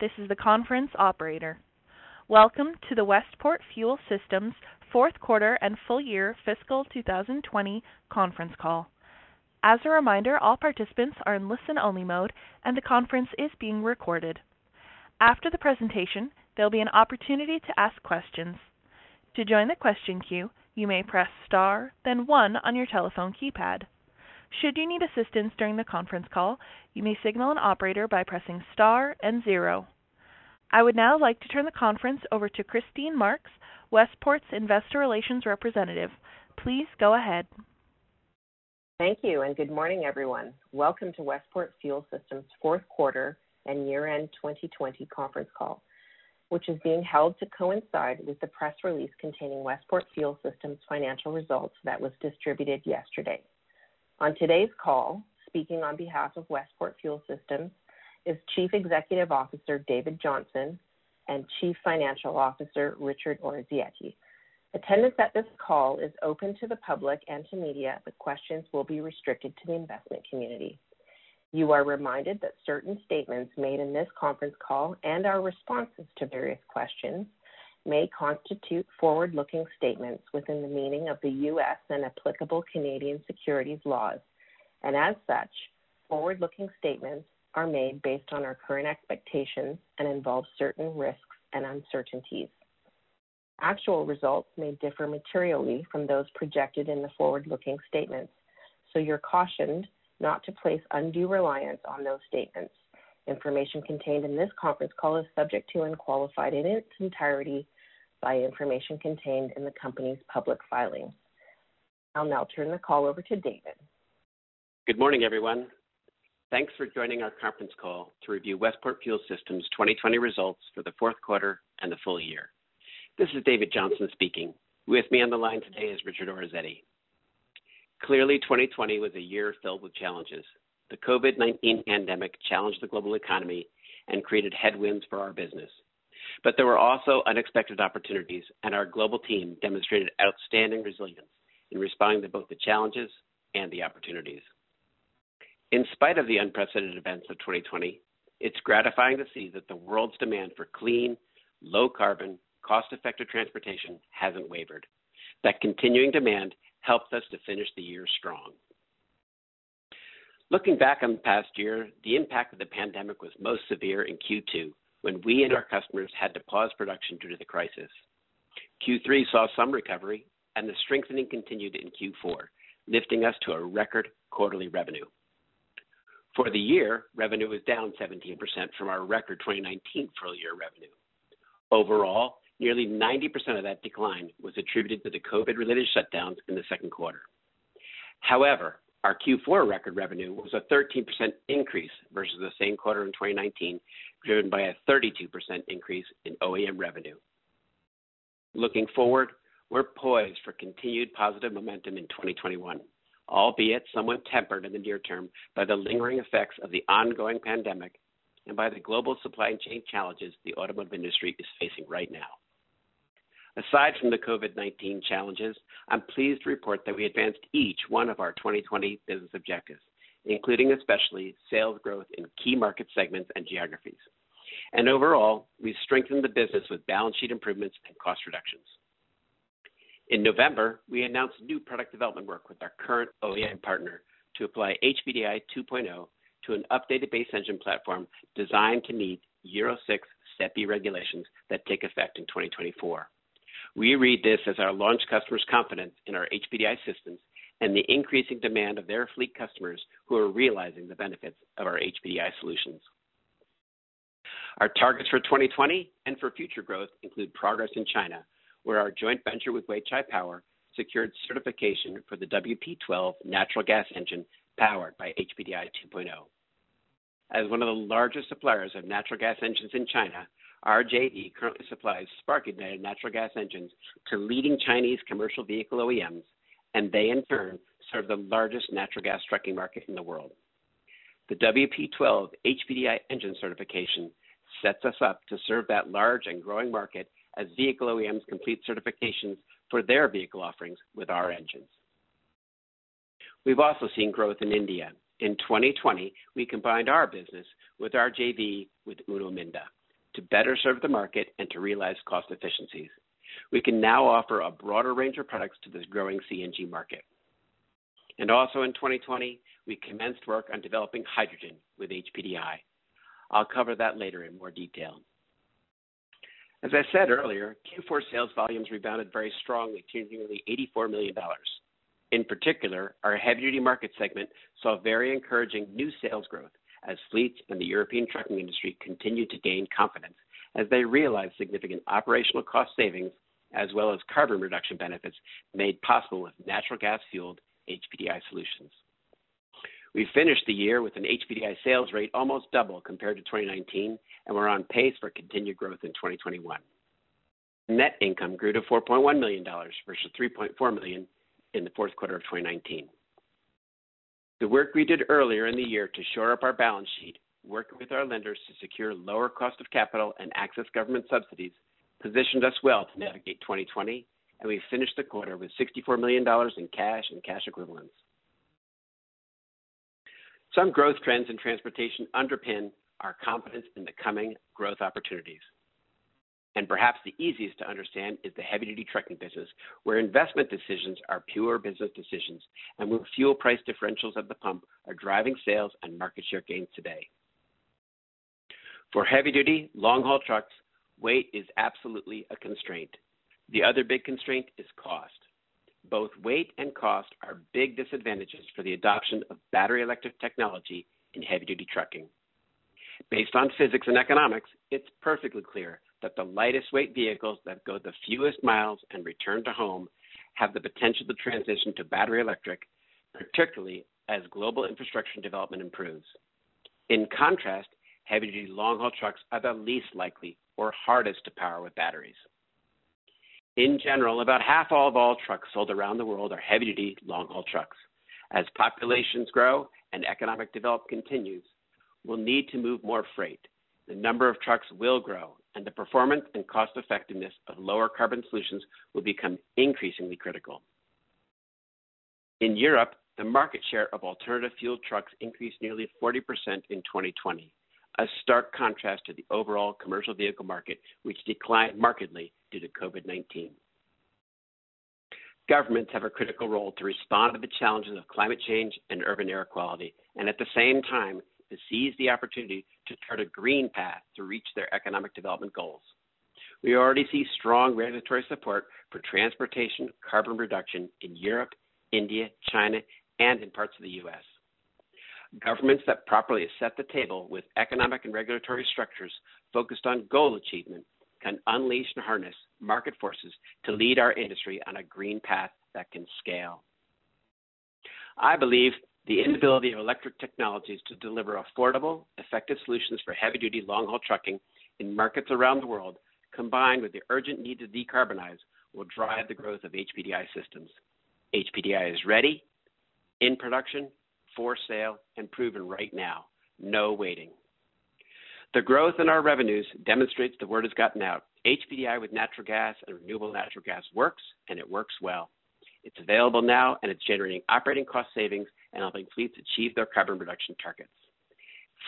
This is the conference operator. Welcome to the Westport Fuel Systems fourth quarter and full year fiscal 2020 conference call. As a reminder, all participants are in listen-only mode, and the conference is being recorded. After the presentation, there'll be an opportunity to ask questions. To join the question queue, you may press star, then one on your telephone keypad. Should you need assistance during the conference call, you may signal an operator by pressing star and zero. I would now like to turn the conference over to Christine Marks, Westport's Investor Relations representative. Please go ahead. Thank you, and good morning, everyone. Welcome to Westport Fuel Systems fourth quarter and year-end 2020 conference call, which is being held to coincide with the press release containing Westport Fuel Systems financial results that was distributed yesterday. On today's call, speaking on behalf of Westport Fuel Systems is Chief Executive Officer David Johnson and Chief Financial Officer Richard Orazietti. Attendance at this call is open to the public and to media, but questions will be restricted to the investment community. You are reminded that certain statements made in this conference call and our responses to various questions may constitute forward-looking statements within the meaning of the U.S. and applicable Canadian securities laws, and as such, forward-looking statements are made based on our current expectations and involve certain risks and uncertainties. Actual results may differ materially from those projected in the forward-looking statements, so you're cautioned not to place undue reliance on those statements. Information contained in this conference call is subject to and qualified in its entirety by information contained in the company's public filings. I'll now turn the call over to David. Good morning, everyone. Thanks for joining our conference call to review Westport Fuel Systems 2020 results for the fourth quarter and the full year. This is David Johnson speaking. With me on the line today is Richard Orazietti. Clearly, 2020 was a year filled with challenges. The COVID-19 pandemic challenged the global economy and created headwinds for our business. But there were also unexpected opportunities, and our global team demonstrated outstanding resilience in responding to both the challenges and the opportunities. In spite of the unprecedented events of 2020, it's gratifying to see that the world's demand for clean, low carbon, cost effective transportation hasn't wavered. That continuing demand helped us to finish the year strong. Looking back on the past year, the impact of the pandemic was most severe in Q2 when we and our customers had to pause production due to the crisis. Q3 saw some recovery, and the strengthening continued in Q4, lifting us to a record quarterly revenue. For the year, revenue was down 17% from our record 2019 full year revenue. Overall, nearly 90% of that decline was attributed to the COVID-related shutdowns in the second quarter. However, our Q4 record revenue was a 13% increase versus the same quarter in 2019, driven by a 32% increase in OEM revenue. Looking forward, we're poised for continued positive momentum in 2021, albeit somewhat tempered in the near term by the lingering effects of the ongoing pandemic and by the global supply chain challenges the automotive industry is facing right now. Aside from the COVID-19 challenges, I'm pleased to report that we advanced each one of our 2020 business objectives, including especially sales growth in key market segments and geographies. And overall, we strengthened the business with balance sheet improvements and cost reductions. In November, we announced new product development work with our current OEM partner to apply HPDI 2.0 to an updated base engine platform designed to meet Euro 6 Step B regulations that take effect in 2024. We read this as our launch customers' confidence in our HPDI systems and the increasing demand of their fleet customers who are realizing the benefits of our HPDI solutions. Our targets for 2020 and for future growth include progress in China, where our joint venture with Weichai Power secured certification for the WP12 natural gas engine powered by HPDI 2.0. As one of the largest suppliers of natural gas engines in China, JV currently supplies spark-ignited natural gas engines to leading Chinese commercial vehicle OEMs, and they in turn serve the largest natural gas trucking market in the world. The WP12 HPDI engine certification sets us up to serve that large and growing market as vehicle OEMs complete certifications for their vehicle offerings with our engines. We've also seen growth in India. In 2020, we combined our business with our JV with Uno Minda to better serve the market and to realize cost efficiencies. We can now offer a broader range of products to this growing CNG market. And also in 2020, we commenced work on developing hydrogen with HPDI. I'll cover that later in more detail. As I said earlier, Q4 sales volumes rebounded very strongly to nearly $84 million. In particular, our heavy-duty market segment saw very encouraging new sales growth as fleets and the European trucking industry continued to gain confidence as they realized significant operational cost savings as well as carbon reduction benefits made possible with natural gas-fueled HPDI solutions. We finished the year with an HPDI sales rate almost double compared to 2019, and we're on pace for continued growth in 2021. Net income grew to $4.1 million versus 3.4 million in the fourth quarter of 2019. The work we did earlier in the year to shore up our balance sheet, working with our lenders to secure lower cost of capital and access government subsidies, positioned us well to navigate 2020, and we finished the quarter with $64 million in cash and cash equivalents. Some growth trends in transportation underpin our confidence in the coming growth opportunities. And perhaps the easiest to understand is the heavy-duty trucking business, where investment decisions are pure business decisions, and where fuel price differentials at the pump are driving sales and market share gains today. For heavy-duty, long-haul trucks, weight is absolutely a constraint. The other big constraint is cost. Both weight and cost are big disadvantages for the adoption of battery electric technology in heavy-duty trucking. Based on physics and economics, it's perfectly clear that the lightest weight vehicles that go the fewest miles and return to home have the potential to transition to battery electric, particularly as global infrastructure development improves. In contrast, heavy-duty long-haul trucks are the least likely or hardest to power with batteries. In general, about half of all trucks sold around the world are heavy-duty long-haul trucks. As populations grow and economic development continues, we'll need to move more freight. The number of trucks will grow, and the performance and cost effectiveness of lower carbon solutions will become increasingly critical. In Europe, the market share of alternative fuel trucks increased nearly 40% in 2020, a stark contrast to the overall commercial vehicle market, which declined markedly due to COVID 19. Governments have a critical role to respond to the challenges of climate change and urban air quality, and at the same time, to seize the opportunity to chart a green path to reach their economic development goals. We already see strong regulatory support for transportation carbon reduction in Europe, India, China, and in parts of the U.S. Governments that properly set the table with economic and regulatory structures focused on goal achievement can unleash and harness market forces to lead our industry on a green path that can scale. I believe the inability of electric technologies to deliver affordable, effective solutions for heavy duty long haul trucking in markets around the world, combined with the urgent need to decarbonize, will drive the growth of HPDI systems. HPDI is ready, in production, for sale, and proven right now. No waiting. The growth in our revenues demonstrates the word has gotten out. HPDI with natural gas and renewable natural gas works, and it works well. It's available now, and it's generating operating cost savings and helping fleets achieve their carbon reduction targets.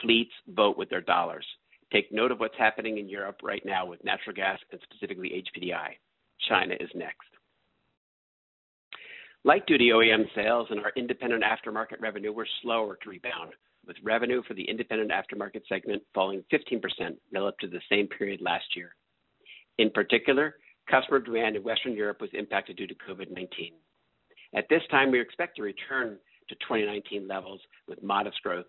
Fleets vote with their dollars. Take note of what's happening in Europe right now with natural gas and specifically HPDI. China is next. Light duty OEM sales and our independent aftermarket revenue were slower to rebound, with revenue for the independent aftermarket segment falling 15% relative to the same period last year. In particular, customer demand in Western Europe was impacted due to COVID 19. At this time, we expect to return to 2019 levels with modest growth,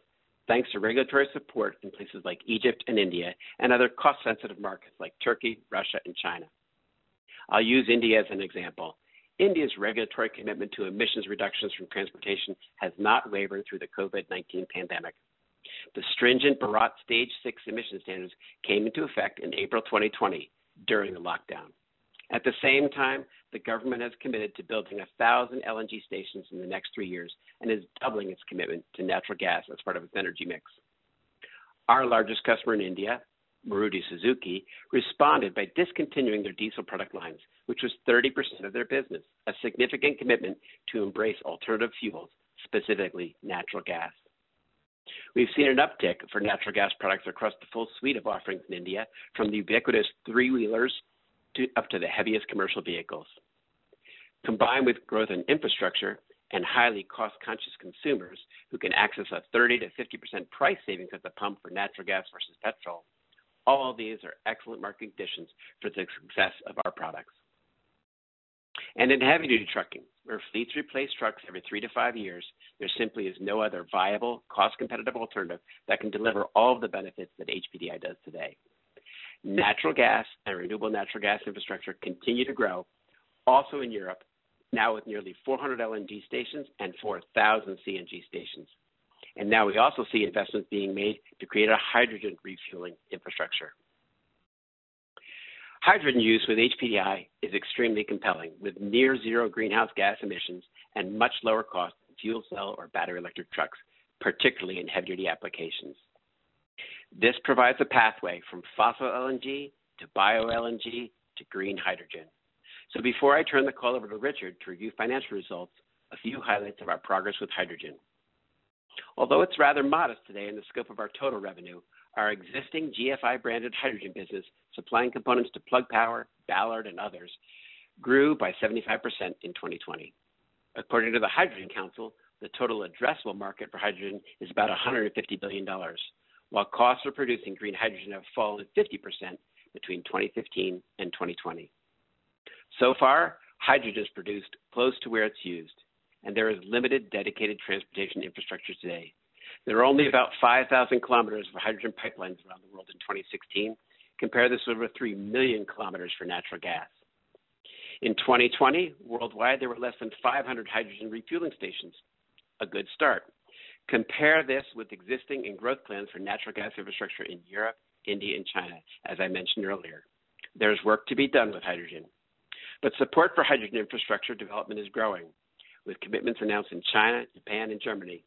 thanks to regulatory support in places like Egypt and India and other cost sensitive markets like Turkey, Russia, and China. I'll use India as an example. India's regulatory commitment to emissions reductions from transportation has not wavered through the COVID 19 pandemic. The stringent Bharat Stage 6 emission standards came into effect in April 2020 during the lockdown. At the same time, the government has committed to building 1,000 LNG stations in the next three years and is doubling its commitment to natural gas as part of its energy mix. Our largest customer in India, Maruti Suzuki, responded by discontinuing their diesel product lines, which was 30% of their business, a significant commitment to embrace alternative fuels, specifically natural gas. We've seen an uptick for natural gas products across the full suite of offerings in India, from the ubiquitous three-wheelers to up to the heaviest commercial vehicles. Combined with growth in infrastructure and highly cost-conscious consumers who can access a 30 to 50% price savings at the pump for natural gas versus petrol, all of these are excellent market conditions for the success of our products. And in heavy duty trucking, where fleets replace trucks every three to five years, there simply is no other viable, cost competitive alternative that can deliver all of the benefits that HPDI does today. Natural gas and renewable natural gas infrastructure continue to grow, also in Europe, now with nearly 400 LNG stations and 4,000 CNG stations. And now we also see investments being made to create a hydrogen refueling infrastructure. Hydrogen use with HPDI is extremely compelling, with near zero greenhouse gas emissions and much lower cost than fuel cell or battery electric trucks, particularly in heavy duty applications. This provides a pathway from fossil LNG to bio LNG to green hydrogen. So before I turn the call over to Richard to review financial results, a few highlights of our progress with hydrogen. Although it's rather modest today in the scope of our total revenue, our existing GFI branded hydrogen business, supplying components to Plug Power, Ballard, and others, grew by 75% in 2020. According to the Hydrogen Council, the total addressable market for hydrogen is about $150 billion, while costs for producing green hydrogen have fallen 50% between 2015 and 2020. So far, hydrogen is produced close to where it's used, and there is limited dedicated transportation infrastructure today. There are only about 5,000 kilometers of hydrogen pipelines around the world in 2016. Compare this with over 3 million kilometers for natural gas. In 2020, worldwide, there were less than 500 hydrogen refueling stations. A good start. Compare this with existing and growth plans for natural gas infrastructure in Europe, India, and China, as I mentioned earlier. There's work to be done with hydrogen. But support for hydrogen infrastructure development is growing, with commitments announced in China, Japan, and Germany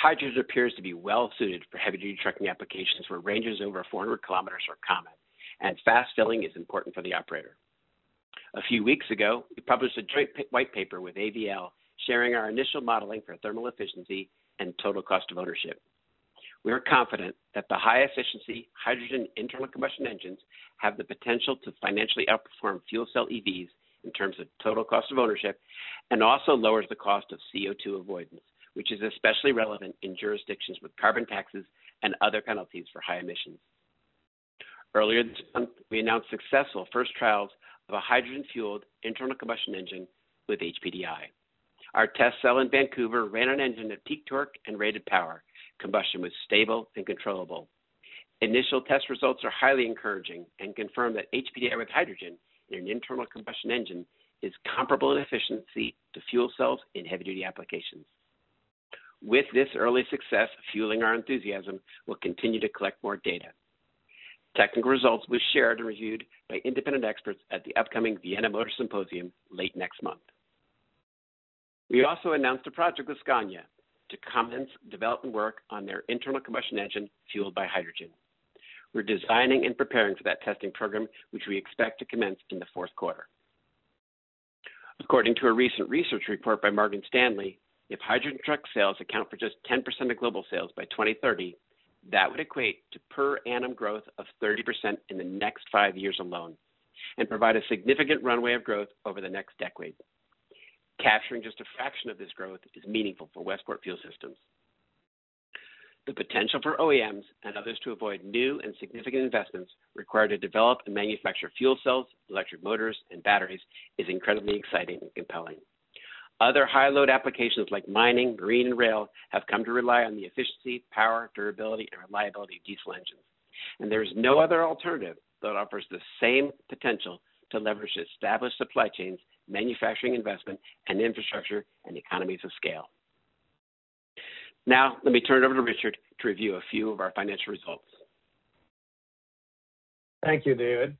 Hydrogen appears to be well suited for heavy duty trucking applications where ranges over 400 kilometers are common, and fast filling is important for the operator. A few weeks ago, we published a joint white paper with AVL sharing our initial modeling for thermal efficiency and total cost of ownership. We are confident that the high efficiency hydrogen internal combustion engines have the potential to financially outperform fuel cell EVs in terms of total cost of ownership and also lowers the cost of CO2 avoidance which is especially relevant in jurisdictions with carbon taxes and other penalties for high emissions. Earlier this month, we announced successful first trials of a hydrogen fueled internal combustion engine with HPDI. Our test cell in Vancouver ran an engine at peak torque and rated power. Combustion was stable and controllable. Initial test results are highly encouraging and confirm that HPDI with hydrogen in an internal combustion engine is comparable in efficiency to fuel cells in heavy duty applications. With this early success fueling our enthusiasm, we'll continue to collect more data. Technical results will be shared and reviewed by independent experts at the upcoming Vienna Motor Symposium late next month. We also announced a project with Scania to commence development work on their internal combustion engine fueled by hydrogen. We're designing and preparing for that testing program, which we expect to commence in the fourth quarter. According to a recent research report by Morgan Stanley, if hydrogen truck sales account for just 10% of global sales by 2030, that would equate to per annum growth of 30% in the next five years alone and provide a significant runway of growth over the next decade. Capturing just a fraction of this growth is meaningful for Westport Fuel Systems. The potential for OEMs and others to avoid new and significant investments required to develop and manufacture fuel cells, electric motors, and batteries is incredibly exciting and compelling. Other high load applications like mining, marine, and rail have come to rely on the efficiency, power, durability, and reliability of diesel engines. And there is no other alternative that offers the same potential to leverage established supply chains, manufacturing investment, and infrastructure and economies of scale. Now, let me turn it over to Richard to review a few of our financial results. Thank you, David.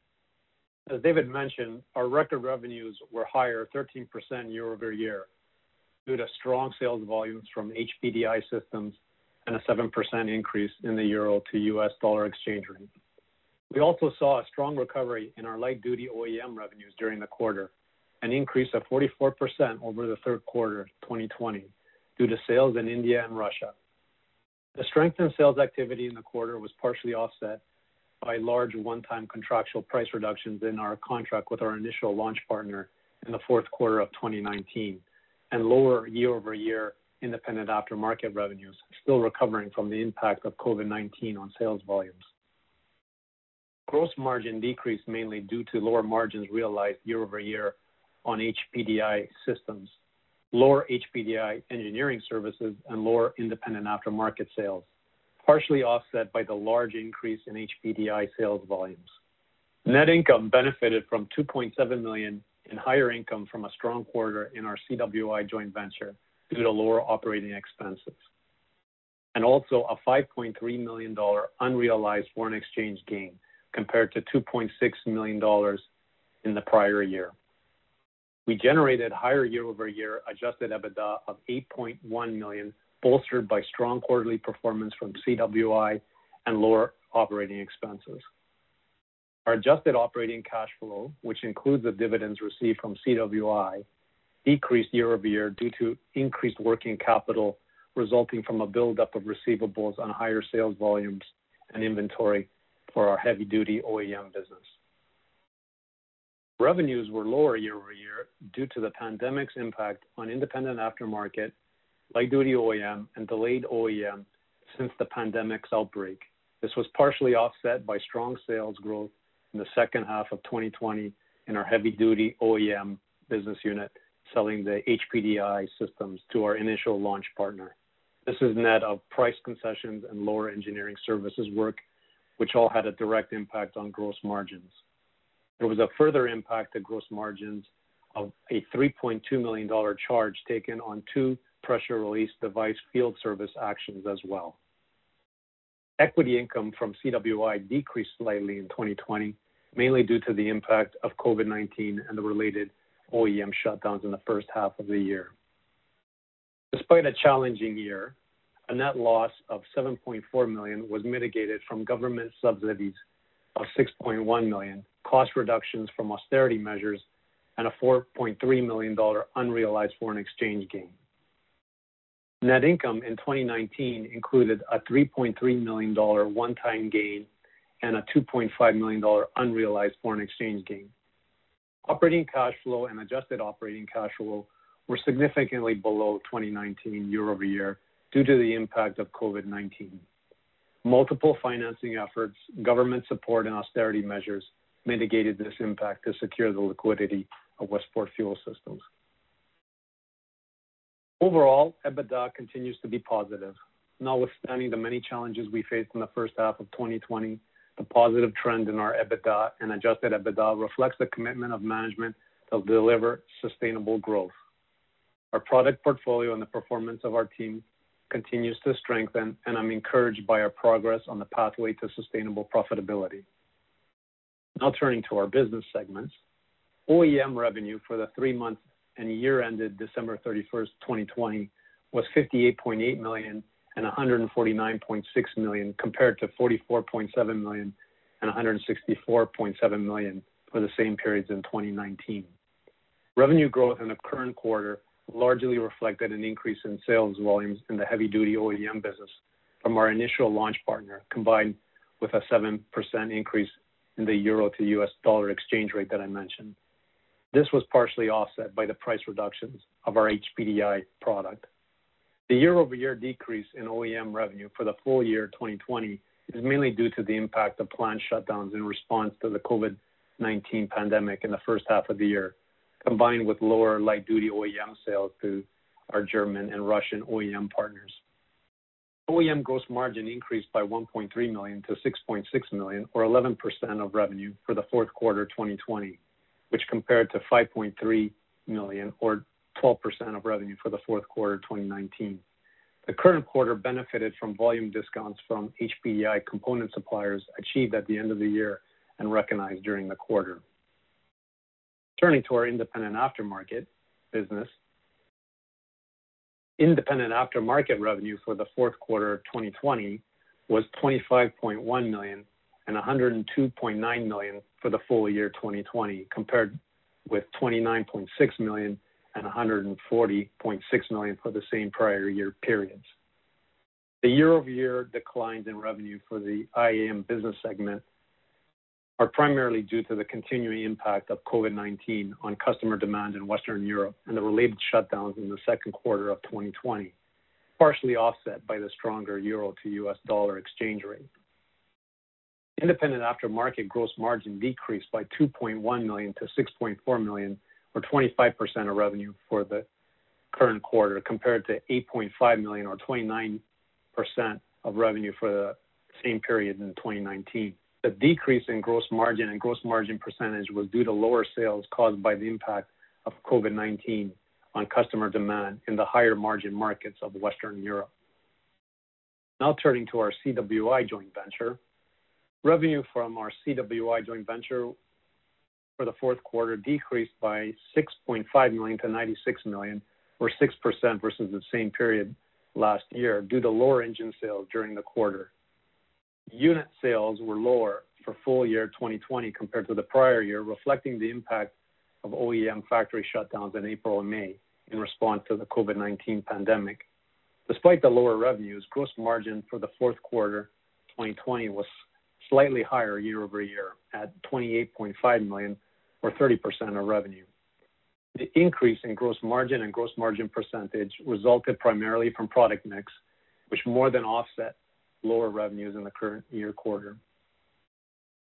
As David mentioned, our record revenues were higher 13% year-over-year due to strong sales volumes from HPDI systems and a 7% increase in the euro to US dollar exchange rate. We also saw a strong recovery in our light-duty OEM revenues during the quarter, an increase of 44% over the third quarter 2020 due to sales in India and Russia. The strength in sales activity in the quarter was partially offset by large one-time contractual price reductions in our contract with our initial launch partner in the fourth quarter of 2019 and lower year-over-year independent aftermarket revenues, still recovering from the impact of COVID-19 on sales volumes. Gross margin decreased mainly due to lower margins realized year-over-year on HPDI systems, lower HPDI engineering services, and lower independent aftermarket sales, partially offset by the large increase in HPDI sales volumes. Net income benefited from 2.7 million in higher income from a strong quarter in our CWI joint venture due to lower operating expenses, and also a 5.3 million dollar unrealized foreign exchange gain compared to 2.6 million dollars in the prior year. We generated higher year-over-year adjusted EBITDA of 8.1 million, bolstered by strong quarterly performance from CWI and lower operating expenses. Our adjusted operating cash flow, which includes the dividends received from CWI, decreased year-over-year due to increased working capital resulting from a buildup of receivables on higher sales volumes and inventory for our heavy-duty OEM business. Revenues were lower year-over-year due to the pandemic's impact on independent aftermarket, light-duty OEM, and delayed OEM since the pandemic's outbreak. This was partially offset by strong sales growth in the second half of 2020 in our heavy-duty OEM business unit, selling the HPDI systems to our initial launch partner. This is net of price concessions and lower engineering services work, which all had a direct impact on gross margins. There was a further impact to gross margins of a 3.2 million dollar charge taken on two pressure release device field service actions as well. Equity income from CWI decreased slightly in 2020, mainly due to the impact of COVID-19 and the related OEM shutdowns in the first half of the year. Despite a challenging year, a net loss of 7.4 million was mitigated from government subsidies of 6.1 million, cost reductions from austerity measures, and a 4.3 million dollar unrealized foreign exchange gain. Net income in 2019 included a 3.3 million dollar one-time gain and a 2.5 million dollar unrealized foreign exchange gain. Operating cash flow and adjusted operating cash flow were significantly below 2019 year-over-year due to the impact of COVID-19. Multiple financing efforts, government support, and austerity measures mitigated this impact to secure the liquidity of Westport Fuel Systems. Overall, EBITDA continues to be positive. Notwithstanding the many challenges we faced in the first half of 2020, the positive trend in our EBITDA and adjusted EBITDA reflects the commitment of management to deliver sustainable growth. Our product portfolio and the performance of our team continues to strengthen, and I'm encouraged by our progress on the pathway to sustainable profitability. Now turning to our business segments. OEM revenue for the three months and year ended December 31st, 2020, was 58.8 million and 149.6 million, compared to 44.7 million and 164.7 million for the same periods in 2019. Revenue growth in the current quarter largely reflected an increase in sales volumes in the heavy-duty OEM business from our initial launch partner, combined with a 7% increase in the euro to US dollar exchange rate that I mentioned. This was partially offset by the price reductions of our HPDI product. The year-over-year decrease in OEM revenue for the full year 2020 is mainly due to the impact of plant shutdowns in response to the COVID-19 pandemic in the first half of the year, combined with lower light-duty OEM sales to our German and Russian OEM partners. OEM gross margin increased by 1.3 million to 6.6 million, or 11% of revenue for the fourth quarter 2020, which compared to 5.3 million or 12% of revenue for the fourth quarter 2019. The current quarter benefited from volume discounts from HPDI component suppliers achieved at the end of the year and recognized during the quarter. Turning to our independent aftermarket business. Independent aftermarket revenue for the fourth quarter of 2020 was 25.1 million and 102.9 million for the full year 2020, compared with 29.6 million and 140.6 million for the same prior year periods. The year-over-year declines in revenue for the IAM business segment are primarily due to the continuing impact of COVID-19 on customer demand in Western Europe and the related shutdowns in the second quarter of 2020, partially offset by the stronger euro to US dollar exchange rate. Independent aftermarket gross margin decreased by 2.1 million to 6.4 million, or 25% of revenue for the current quarter, compared to 8.5 million or 29% of revenue for the same period in 2019. The decrease in gross margin and gross margin percentage was due to lower sales caused by the impact of COVID-19 on customer demand in the higher margin markets of Western Europe. Now turning to our CWI joint venture. Revenue from our CWI joint venture for the fourth quarter decreased by 6.5 million to 96 million, or 6% versus the same period last year, due to lower engine sales during the quarter. Unit sales were lower for full year 2020 compared to the prior year, reflecting the impact of OEM factory shutdowns in April and May in response to the COVID-19 pandemic. Despite the lower revenues, gross margin for the fourth quarter 2020 was slightly higher year-over-year at 28.5 million, or 30% of revenue. The increase in gross margin and gross margin percentage resulted primarily from product mix, which more than offset lower revenues in the current year quarter.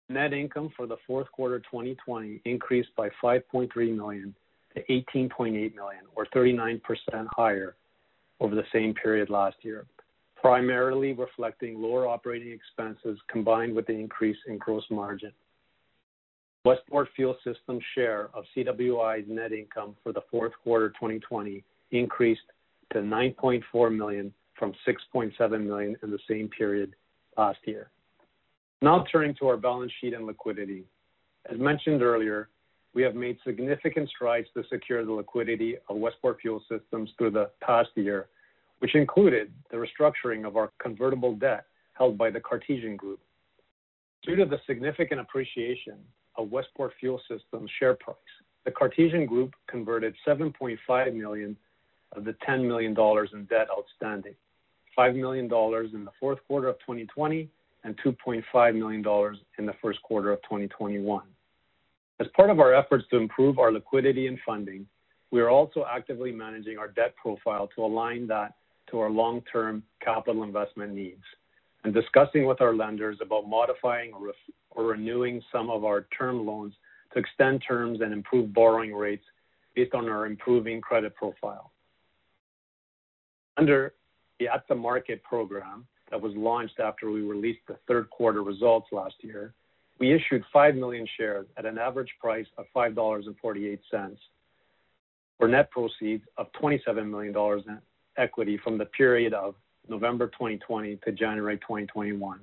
Net income for the fourth quarter 2020 increased by 5.3 million to 18.8 million, or 39% higher over the same period last year, primarily reflecting lower operating expenses combined with the increase in gross margin. Westport Fuel Systems share of CWI's net income for the fourth quarter 2020 increased to 9.4 million from 6.7 million in the same period last year. Now turning to our balance sheet and liquidity. As mentioned earlier, we have made significant strides to secure the liquidity of Westport Fuel Systems through the past year, which included the restructuring of our convertible debt held by the Cartesian Group. Due to the significant appreciation of Westport Fuel Systems share price, the Cartesian Group converted 7.5 million of the 10 million dollars in debt outstanding, 5 million dollars in the fourth quarter of 2020 and 2.5 million dollars in the first quarter of 2021. As part of our efforts to improve our liquidity and funding, we are also actively managing our debt profile to align that to our long-term capital investment needs and discussing with our lenders about modifying or renewing some of our term loans to extend terms and improve borrowing rates based on our improving credit profile. Under the at-the-market program that was launched after we released the third quarter results last year, we issued 5 million shares at an average price of 5.48 dollars for net proceeds of 27 million dollars in equity from the period of November 2020 to January 2021.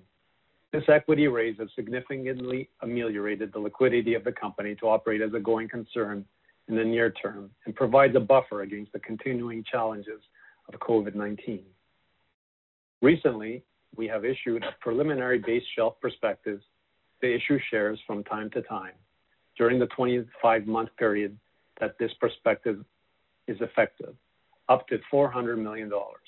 This equity raise has significantly ameliorated the liquidity of the company to operate as a going concern in the near term and provides a buffer against the continuing challenges of COVID-19. Recently, we have issued a preliminary base shelf prospectus to issue shares from time to time during the 25-month period that this prospectus is effective, up to 400 million dollars.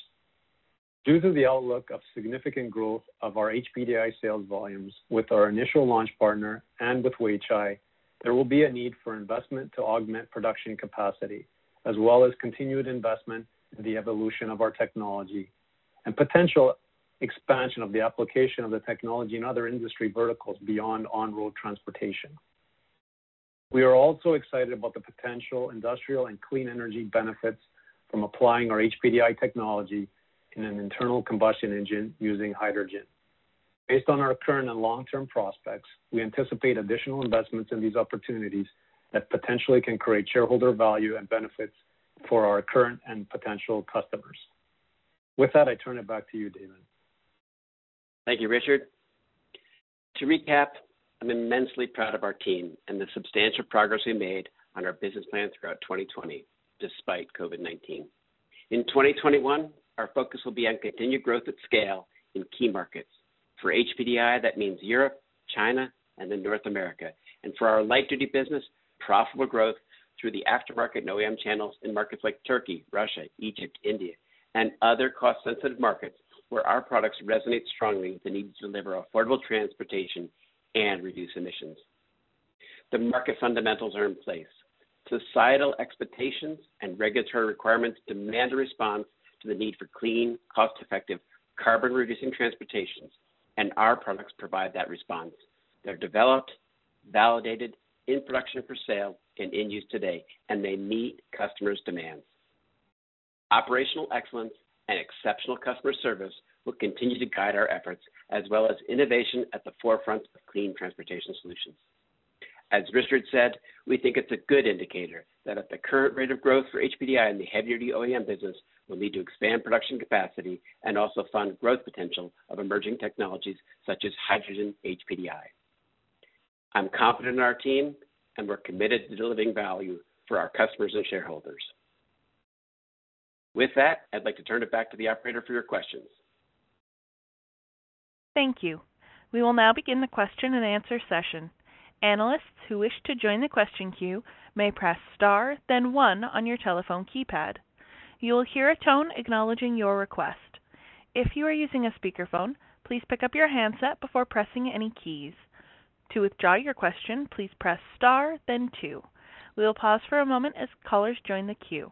Due to the outlook of significant growth of our HPDI sales volumes with our initial launch partner and with Weichai, there will be a need for investment to augment production capacity, as well as continued investment in the evolution of our technology and potential expansion of the application of the technology in other industry verticals beyond on-road transportation. We are also excited about the potential industrial and clean energy benefits from applying our HPDI technology in an internal combustion engine using hydrogen. Based on our current and long-term prospects, we anticipate additional investments in these opportunities that potentially can create shareholder value and benefits for our current and potential customers. With that, I turn it back to you, David. Thank you, Richard. To recap, I'm immensely proud of our team and the substantial progress we made on our business plan throughout 2020, despite COVID-19. In 2021, our focus will be on continued growth at scale in key markets. For HPDI, that means Europe, China, and then North America. And for our light-duty business, profitable growth through the aftermarket and OEM channels in markets like Turkey, Russia, Egypt, India, and other cost-sensitive markets where our products resonate strongly with the need to deliver affordable transportation and reduce emissions. The market fundamentals are in place. Societal expectations and regulatory requirements demand a response to the need for clean, cost-effective, carbon-reducing transportations, and our products provide that response. They're developed, validated, in production for sale, and in use today, and they meet customers' demands. Operational excellence and exceptional customer service will continue to guide our efforts, as well as innovation at the forefront of clean transportation solutions. As Richard said, we think it's a good indicator that at the current rate of growth for HPDI and the heavy-duty OEM business we'll need to expand production capacity and also fund growth potential of emerging technologies such as hydrogen HPDI. I'm confident in our team, and we're committed to delivering value for our customers and shareholders. With that, I'd like to turn it back to the operator for your questions. Thank you. We will now begin the question and answer session. Analysts who wish to join the question queue may press star, then one on your telephone keypad. You will hear a tone acknowledging your request. If you are using a speakerphone, please pick up your handset before pressing any keys. To withdraw your question, please press star, then two. We will pause for a moment as callers join the queue.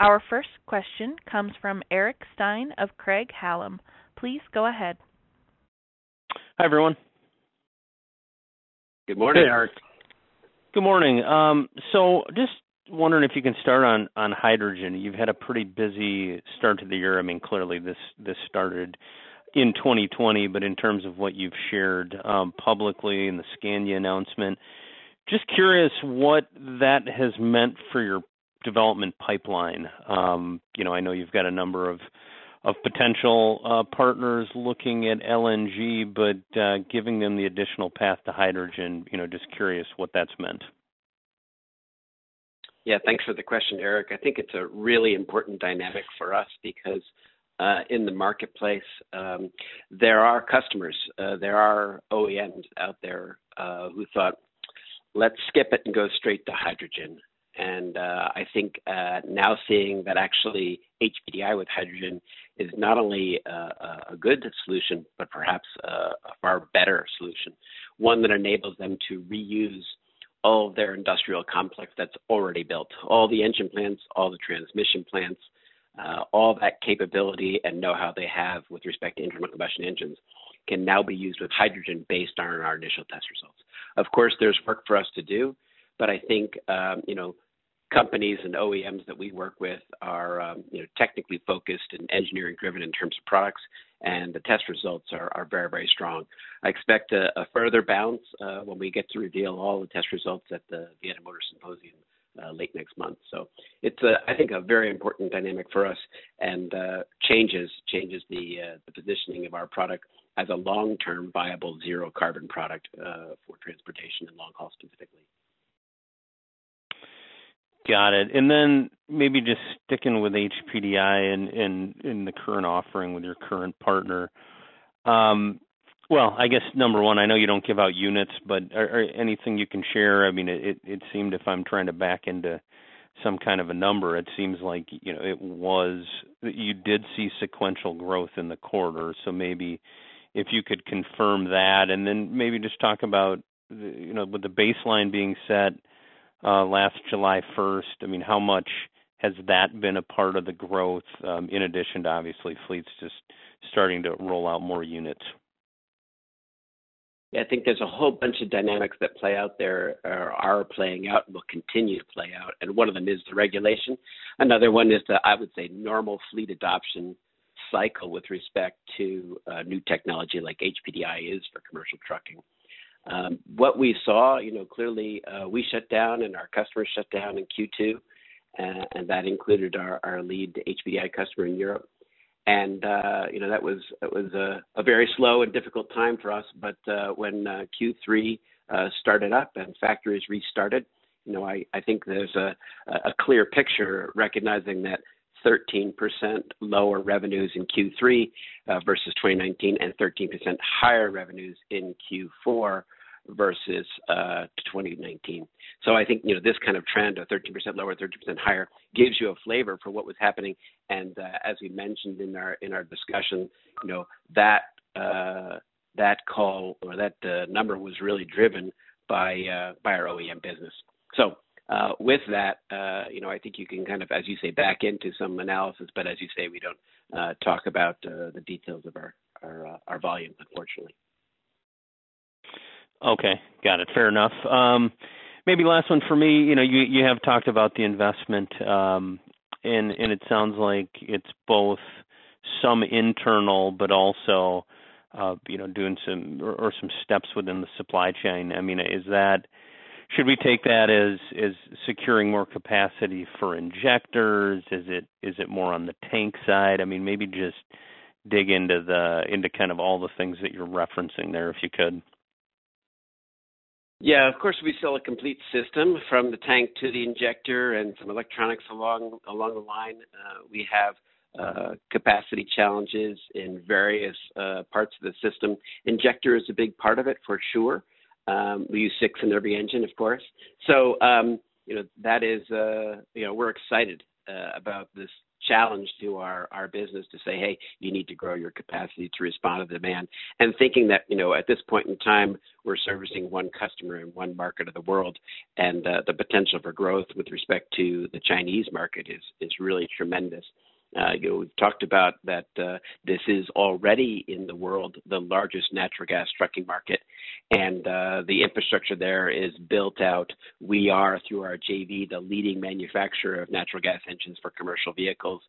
Our first question comes from Eric Stine of Craig Hallum. Please go ahead. Hi, everyone. Good morning, Hey, Eric. Good morning. Um, so just wondering if you can start on on hydrogen. You've had a pretty busy start to the year. I mean, clearly this this started in 2020, but in terms of what you've shared um, publicly in the Scania announcement, just curious what that has meant for your development pipeline. Um, you know, I know you've got a number of of potential uh, partners looking at LNG, but uh, giving them the additional path to hydrogen. You know, just curious what that's meant. Yeah, thanks for the question, Eric. I think it's a really important dynamic for us because uh, in the marketplace, um, there are customers, there are OEMs out there who thought, let's skip it and go straight to hydrogen. And uh, I think uh, now seeing that actually HPDI with hydrogen is not only a, a good solution, but perhaps a, a, far better solution, one that enables them to reuse all of their industrial complex that's already built, all the engine plants, all the transmission plants, uh, all that capability and know-how they have with respect to internal combustion engines can now be used with hydrogen based on our initial test results. Of course, there's work for us to do, but I think um, you know companies and OEMs that we work with are um, you know technically focused and engineering driven in terms of products, and the test results are, are very very strong. I expect a, a further bounce uh, when we get to reveal all the test results at the Vienna Motor Symposium uh, late next month. So it's a, I think a very important dynamic for us and uh, changes changes the uh, the positioning of our product as a long term viable zero carbon product uh, for transportation and long haul specifically. Got it. And then maybe just sticking with HPDI and in the current offering with your current partner. Um, well, I guess number one, I know you don't give out units, but anything you can share? I mean, it seemed if I'm trying to back into some kind of a number, it seems like you know it was you did see sequential growth in the quarter. So maybe if you could confirm that, and then maybe just talk about you know with the baseline being set last July 1st. I mean, how much has that been a part of the growth, um, in addition to obviously fleets just starting to roll out more units? Yeah, I think there's a whole bunch of dynamics that play out there or are playing out and will continue to play out. And one of them is the regulation. Another one is the, I would say, normal fleet adoption cycle with respect to uh, new technology like HPDI is for commercial trucking. Um, what we saw, you know, clearly uh, we shut down and our customers shut down in Q2, uh, and that included our, our lead HPDI customer in Europe. And uh, you know that was it was a, a, very slow and difficult time for us. But uh, when uh, Q3 uh, started up and factories restarted, you know I, I think there's a, a clear picture recognizing that 13% lower revenues in Q3 uh, versus 2019 and 13% higher revenues in Q4 versus uh, 2019. So I think you know this kind of trend of 13% lower, 13% higher gives you a flavor for what was happening. And uh, as we mentioned in our in our discussion, you know that uh, that call or that uh, number was really driven by uh, by our OEM business. So uh, with that, uh, you know, I think you can kind of, as you say, back into some analysis. But as you say, we don't uh, talk about the details of our our, our volumes, unfortunately. Okay, got it. Fair enough. Um, maybe last one for me. You know, you you have talked about the investment, um, and and it sounds like it's both some internal, but also, uh, you know, doing some or, or some steps within the supply chain. I mean, is that should we take that as as securing more capacity for injectors? Is it is it more on the tank side? I mean, maybe just dig into the into kind of all the things that you're referencing there, if you could. Yeah, of course we sell a complete system from the tank to the injector and some electronics along along the line. Uh, we have uh, capacity challenges in various uh, parts of the system. Injector is a big part of it for sure. Um, we use six in every engine, of course. So um, you know that is uh, you know we're excited uh, about this challenge to our our business to say, hey, you need to grow your capacity to respond to demand, and thinking that you know at this point in time we're servicing one customer in one market of the world, and uh, the potential for growth with respect to the Chinese market is is really tremendous. Uh, you know, we've talked about that uh, this is already in the world the largest natural gas trucking market, and uh, the infrastructure there is built out. We are, through our JV, the leading manufacturer of natural gas engines for commercial vehicles,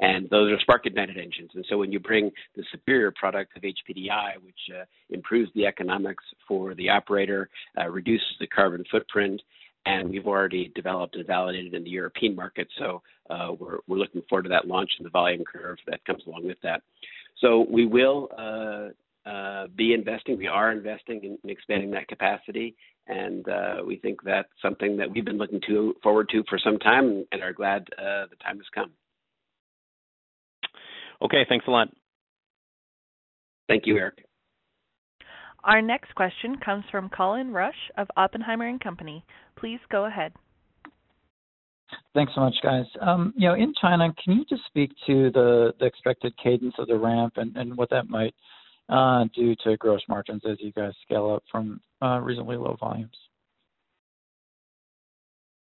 and those are spark ignited engines. And so when you bring the superior product of HPDI, which uh, improves the economics for the operator, uh, reduces the carbon footprint, and we've already developed and validated in the European market. So uh, we're, we're looking forward to that launch and the volume curve that comes along with that. So we will uh, uh, be investing. We are investing in, in expanding that capacity, and uh, we think that's something that we've been looking to forward to for some time, and are glad uh, the time has come. Okay, thanks a lot. Thank you, Eric. Our next question comes from Colin Rusch of Oppenheimer and Company. Please go ahead. Thanks so much, guys. Um, you know, in China, can you just speak to the, the expected cadence of the ramp and, and what that might uh, do to gross margins as you guys scale up from uh, reasonably low volumes?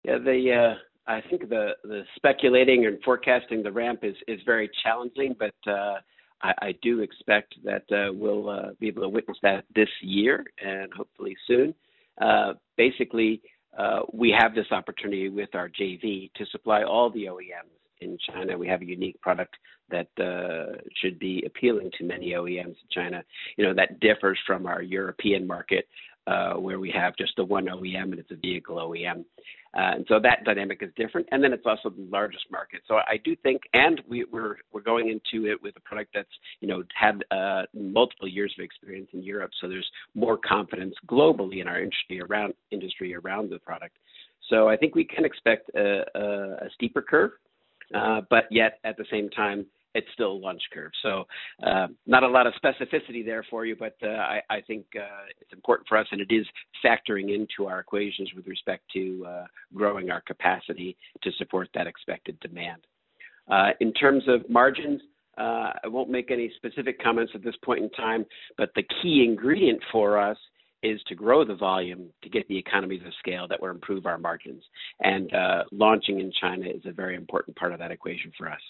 Yeah, the uh, I think the the speculating and forecasting the ramp is is very challenging, but uh, I, I do expect that uh, we'll uh, be able to witness that this year and hopefully soon. Uh, basically, we have this opportunity with our JV to supply all the OEMs in China. We have a unique product that uh, should be appealing to many OEMs in China. You know that differs from our European market, uh, where we have just the one OEM and it's a vehicle OEM. Uh, and so that dynamic is different. And then it's also the largest market. So I do think, and we, we're, we're going into it with a product that's you know had uh, multiple years of experience in Europe. So there's more confidence globally in our industry around industry around the product. So I think we can expect a, a, a steeper curve, uh, but yet at the same time, it's still a launch curve. So uh, not a lot of specificity there for you, but uh, I, I, think uh, it's important for us, and it is factoring into our equations with respect to uh, growing our capacity to support that expected demand. Uh, in terms of margins, uh, I won't make any specific comments at this point in time, but the key ingredient for us is to grow the volume to get the economies of scale that will improve our margins. And launching in China is a very important part of that equation for us.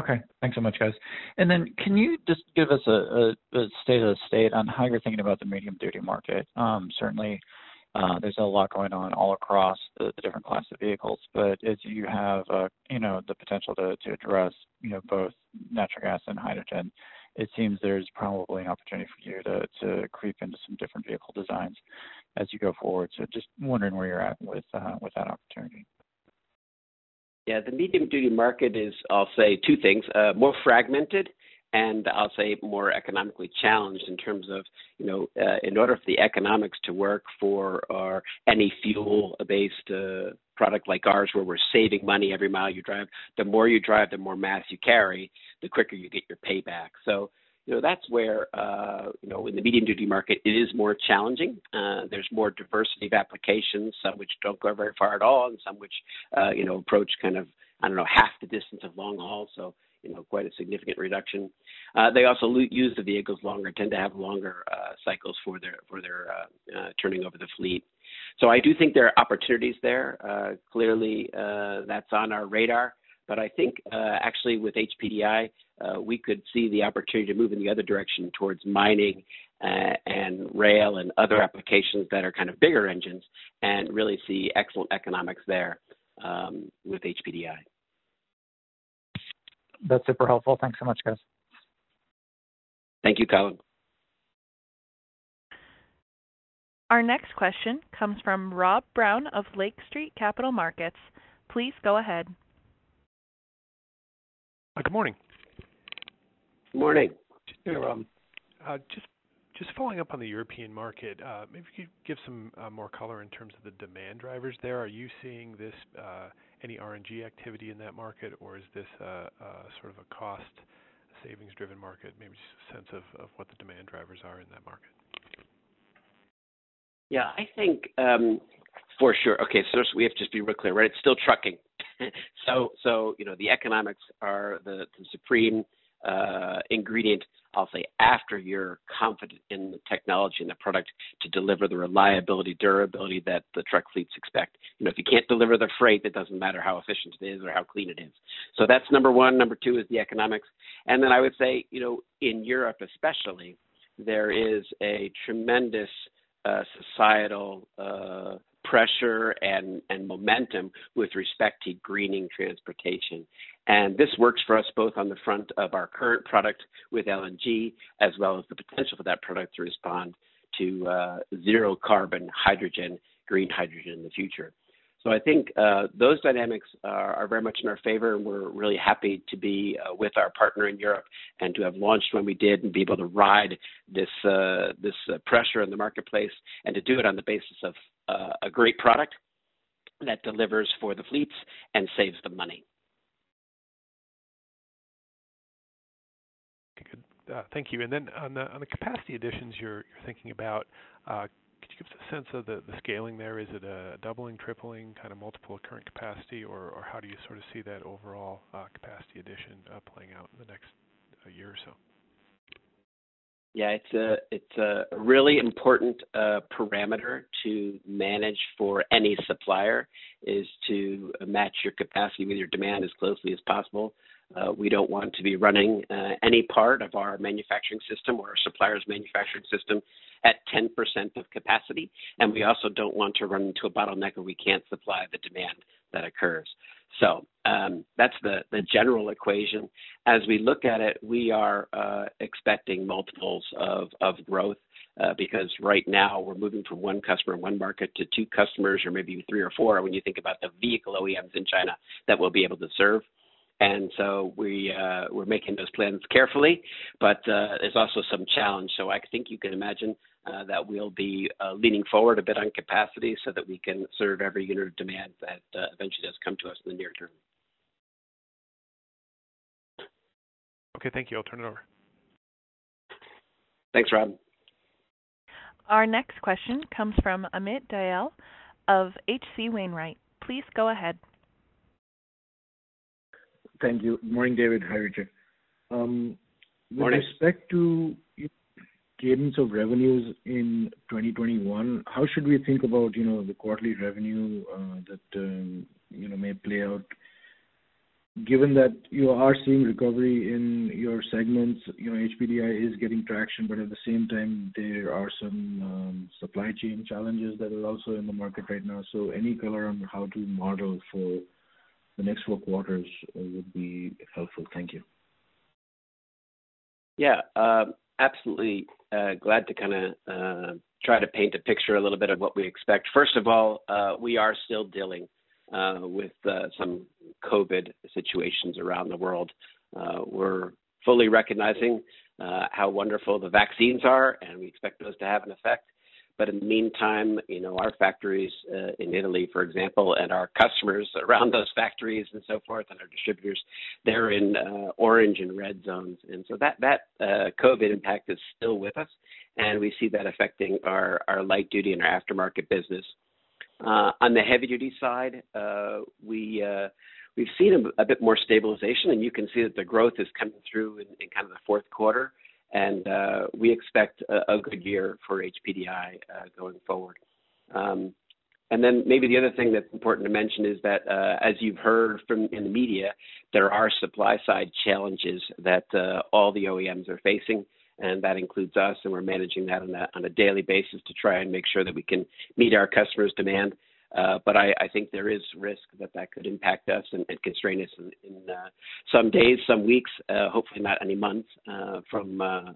Okay. Thanks so much, guys. And then can you just give us a state of the state on how you're thinking about the medium-duty market? Um, certainly, uh, there's a lot going on all across the different classes of vehicles, but as you have, uh, you know, the potential to address, you know, both natural gas and hydrogen, it seems there's probably an opportunity for you to creep into some different vehicle designs as you go forward. So just wondering where you're at with uh, that opportunity. Yeah, the medium duty market is, I'll say, two things: uh, more fragmented, and I'll say more economically challenged in terms of, you know, uh, in order for the economics to work for our, any fuel-based uh, product like ours, where we're saving money every mile you drive. The more you drive, the more mass you carry, the quicker you get your payback. So you know that's where uh, you know in the medium duty market it is more challenging. Uh, there's more diversity of applications, some which don't go very far at all, and some which uh, you know approach kind of I don't know half the distance of long haul. So you know quite a significant reduction. Uh, they also use the vehicles longer, tend to have longer uh, cycles for their for their uh, uh, turning over the fleet. So I do think there are opportunities there. Uh, clearly, uh, that's on our radar. But I think uh, actually with HPDI, uh, we could see the opportunity to move in the other direction towards mining uh, and rail and other applications that are kind of bigger engines and really see excellent economics there um, with HPDI. That's super helpful. Thanks so much, guys. Thank you, Colin. Our next question comes from Rob Brown of Lake Street Capital Markets. Please go ahead. Uh, good morning. Good morning. Uh, just just following up on the European market, uh, maybe you could give some more color in terms of the demand drivers there. Are you seeing this any RNG activity in that market, or is this sort of a cost savings driven market? Maybe just a sense of what the demand drivers are in that market. Yeah, I think um, for sure. Okay, so we have to just be real clear, right? It's still trucking. so so you know the economics are the, the supreme uh, ingredient. I'll say after you're confident in the technology and the product to deliver the reliability, durability that the truck fleets expect. You know, if you can't deliver the freight, it doesn't matter how efficient it is or how clean it is. So that's number one. Number two is the economics, and then I would say, you know, in Europe especially, there is a tremendous uh, societal uh, pressure and, and momentum with respect to greening transportation. And this works for us both on the front of our current product with LNG, as well as the potential for that product to respond to uh, zero carbon hydrogen, green hydrogen in the future. So I think uh, those dynamics are, are, very much in our favor, and we're really happy to be uh, with our partner in Europe and to have launched when we did and be able to ride this uh, this uh, pressure in the marketplace and to do it on the basis of uh, a great product that delivers for the fleets and saves them money. Good. Uh, thank you. And then on the on the capacity additions you're you're thinking about, could you give us a sense of the scaling there? Is it a doubling, tripling, kind of multiple current capacity, or how do you sort of see that overall uh, capacity addition uh, playing out in the next uh, year or so? Yeah, it's a it's a really important uh, parameter to manage for any supplier is to match your capacity with your demand as closely as possible. Uh, we don't want to be running uh, any part of our manufacturing system or our supplier's manufacturing system at 10% of capacity, and we also don't want to run into a bottleneck where we can't supply the demand that occurs. So um, that's the, the general equation. As we look at it, we are uh, expecting multiples of, of growth uh, because right now we're moving from one customer in one market to two customers or maybe three or four when you think about the vehicle OEMs in China that we'll be able to serve. And so we uh, we're making those plans carefully. But uh, there's also some challenge. So I think you can imagine uh, that we'll be uh, leaning forward a bit on capacity so that we can serve every unit of demand that uh, eventually does come to us in the near term. Okay, thank you. I'll turn it over. Thanks, Rob. Our next question comes from Amit Dayal of H.C. Wainwright. Please go ahead. Thank you. Morning, David. Hi, Richard. Um, with respect to cadence of revenues in 2021, how should we think about, you know, the quarterly revenue uh, that, um, you know, may play out? Given that you are seeing recovery in your segments, you know, HPDI is getting traction, but at the same time, there are some um, supply chain challenges that are also in the market right now. So any color on how to model for the next four quarters uh, would be helpful. Thank you. Yeah, um, absolutely. Uh, glad to kind of uh, try to paint a picture a little bit of what we expect. First of all, we are still dealing with some COVID situations around the world. We're fully recognizing how wonderful the vaccines are, and we expect those to have an effect. But in the meantime, you know, our factories uh, in Italy, for example, and our customers around those factories and so forth, and our distributors, they're in uh, orange and red zones, and so that that uh, COVID impact is still with us, and we see that affecting our our light duty and our aftermarket business. Uh, on the heavy duty side, uh, we uh, we've seen a, a, bit more stabilization, and you can see that the growth is coming through in, in kind of the fourth quarter and uh, we expect a, a, good year for HPDI uh, going forward. Um, and then maybe the other thing that's important to mention is that, uh, as you've heard from in the media, there are supply side challenges that uh, all the OEMs are facing, and that includes us, and we're managing that on a, on a daily basis to try and make sure that we can meet our customers' demand. Uh, but I, I, think there is risk that that could impact us and, and constrain us in, in uh, some days, some weeks, uh, hopefully not any months, uh, from uh,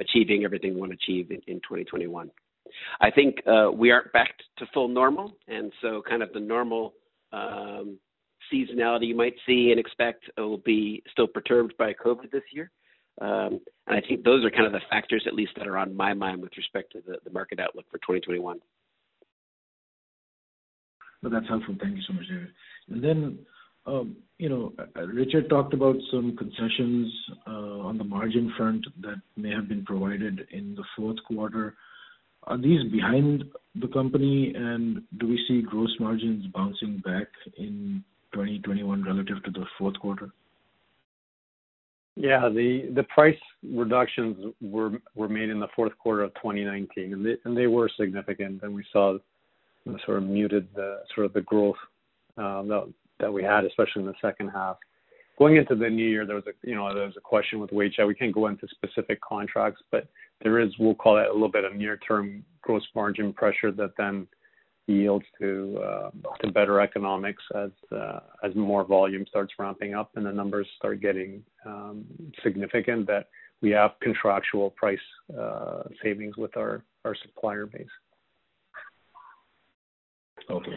achieving everything we want to achieve in, in 2021. I think we aren't back to full normal, and so kind of the normal um, seasonality you might see and expect will be still perturbed by COVID this year. Um, and I think those are kind of the factors, at least, that are on my mind with respect to the, the market outlook for 2021. But that's helpful. Thank you so much, David. And then, um, you know, uh, Richard talked about some concessions uh, on the margin front that may have been provided in the fourth quarter. Are these behind the company, and do we see gross margins bouncing back in 2021 relative to the fourth quarter? Yeah, the the price reductions were were made in the fourth quarter of 2019, and they and they were significant, and we saw sort of muted the sort of the growth uh, that that we had, especially in the second half. Going into the new year, there was a you know there was a question with Weichai. We can't go into specific contracts, but there is we'll call it a little bit of near-term gross margin pressure that then yields to uh, to better economics as uh, as more volume starts ramping up and the numbers start getting um, significant. That we have contractual price uh, savings with our our supplier base. Okay.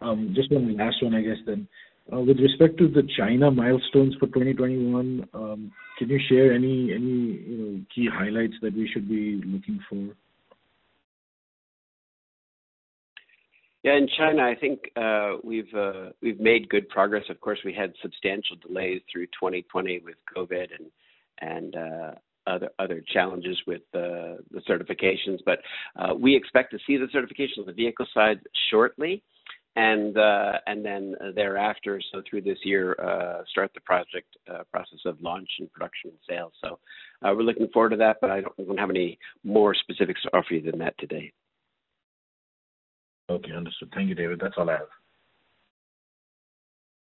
Um, just one last one, I guess then. Uh, with respect to the China milestones for 2021, um, can you share any any you know key highlights that we should be looking for? Yeah, in China, I think uh, we've uh, we've made good progress. Of course, we had substantial delays through 2020 with COVID and and other other challenges with uh, the certifications. But uh, we expect to see the certification on the vehicle side shortly, and uh, and then thereafter, so through this year, uh, start the project uh, process of launch and production and sales. So uh, we're looking forward to that, but I don't, don't have any more specifics to offer you than that today. Okay, understood. Thank you, David. That's all I have.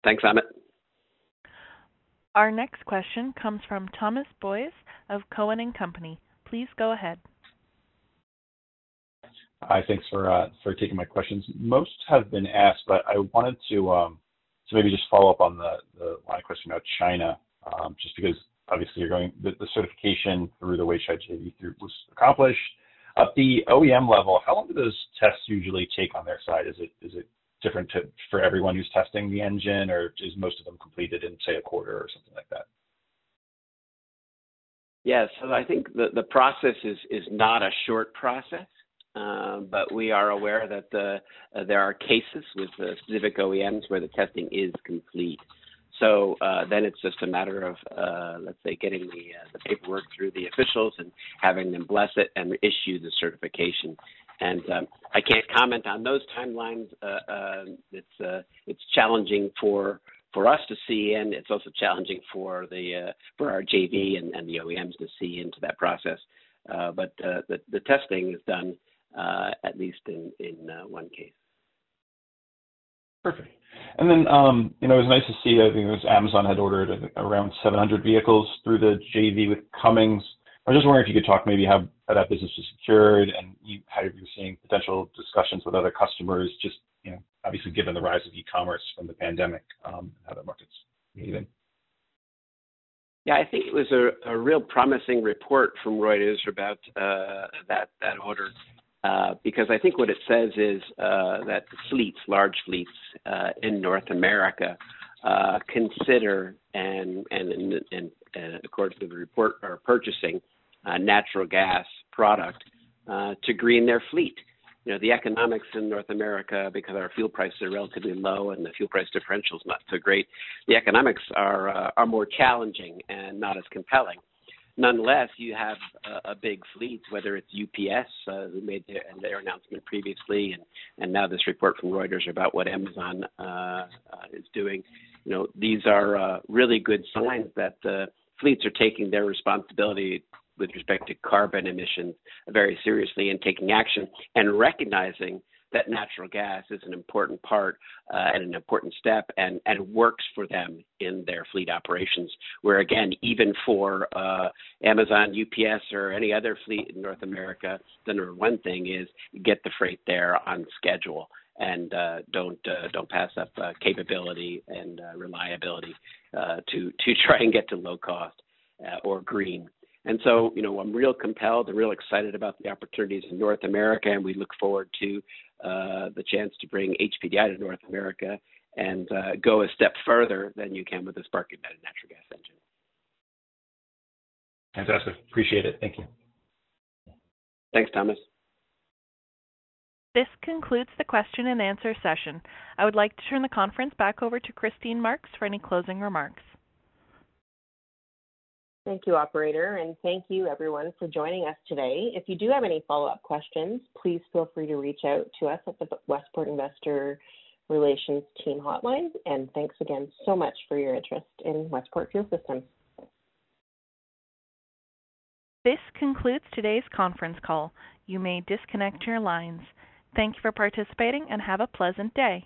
Thanks, Amit. Our next question comes from Thomas Boyes of Cowen and Company. Please go ahead. Hi, thanks for uh, taking my questions. Most have been asked, but I wanted to um, maybe just follow up on the, line of question about China, um, just because obviously you're going the, certification through the Weichai JV was accomplished. At the OEM level, how long do those tests usually take on their side? Is it different to, for everyone who's testing the engine, or is most of them completed in, say, a quarter or something like that? Yeah, so I think the, the process is, is not a short process, um, but we are aware that the, uh, there are cases with uh, specific OEMs where the testing is complete. So uh, then it's just a matter of, uh, let's say, getting the, uh, the paperwork through the officials and having them bless it and issue the certification. And um, I can't comment on those timelines. Uh, uh, it's uh, it's challenging for for us to see, and it's also challenging for the for our JV and, and the OEMs to see into that process. but the the testing is done at least in in one case. Perfect. And then, um, you know, it was nice to see, I think it was Amazon had ordered around 700 vehicles through the JV with Cummins. I was just wondering if you could talk maybe how that business was secured and how you're seeing potential discussions with other customers, just, you know, obviously given the rise of e-commerce from the pandemic, um, how that market's behaving. Yeah, I think it was a, real promising report from Reuters about uh, that that order. Uh, because I think what it says is uh, that fleets, large fleets in North America, consider and and, and, and according to the report are purchasing natural gas product to green their fleet. You know the economics in North America because our fuel prices are relatively low and the fuel price differential is not so great. The economics are are more challenging and not as compelling nonetheless, you have a, a big fleet, whether it's UPS, uh, who made their, their announcement previously, and, and now this report from Reuters about what Amazon uh, uh, is doing. You know, these are uh, really good signs that uh, fleets are taking their responsibility with respect to carbon emissions very seriously and taking action and recognizing that natural gas is an important part uh, and an important step and, and works for them in their fleet operations. Where again, even for uh, Amazon, UPS, or any other fleet in North America, the number one thing is get the freight there on schedule and uh, don't uh, don't pass up uh, capability and uh, reliability to to try and get to low cost or green. And so, you know, I'm real compelled and real excited about the opportunities in North America, and we look forward to uh, the chance to bring HPDI to North America and uh, go a step further than you can with the spark ignited natural gas engine. Fantastic. Appreciate it. Thank you. Thanks, Thomas. This concludes the question and answer session. I would like to turn the conference back over to Christine Marks for any closing remarks. Thank you, operator, and thank you everyone for joining us today. If you do have any follow-up questions, please feel free to reach out to us at the Westport Investor Relations Team Hotline. And thanks again so much for your interest in Westport Fuel Systems. This concludes today's conference call. You may disconnect your lines. Thank you for participating and have a pleasant day.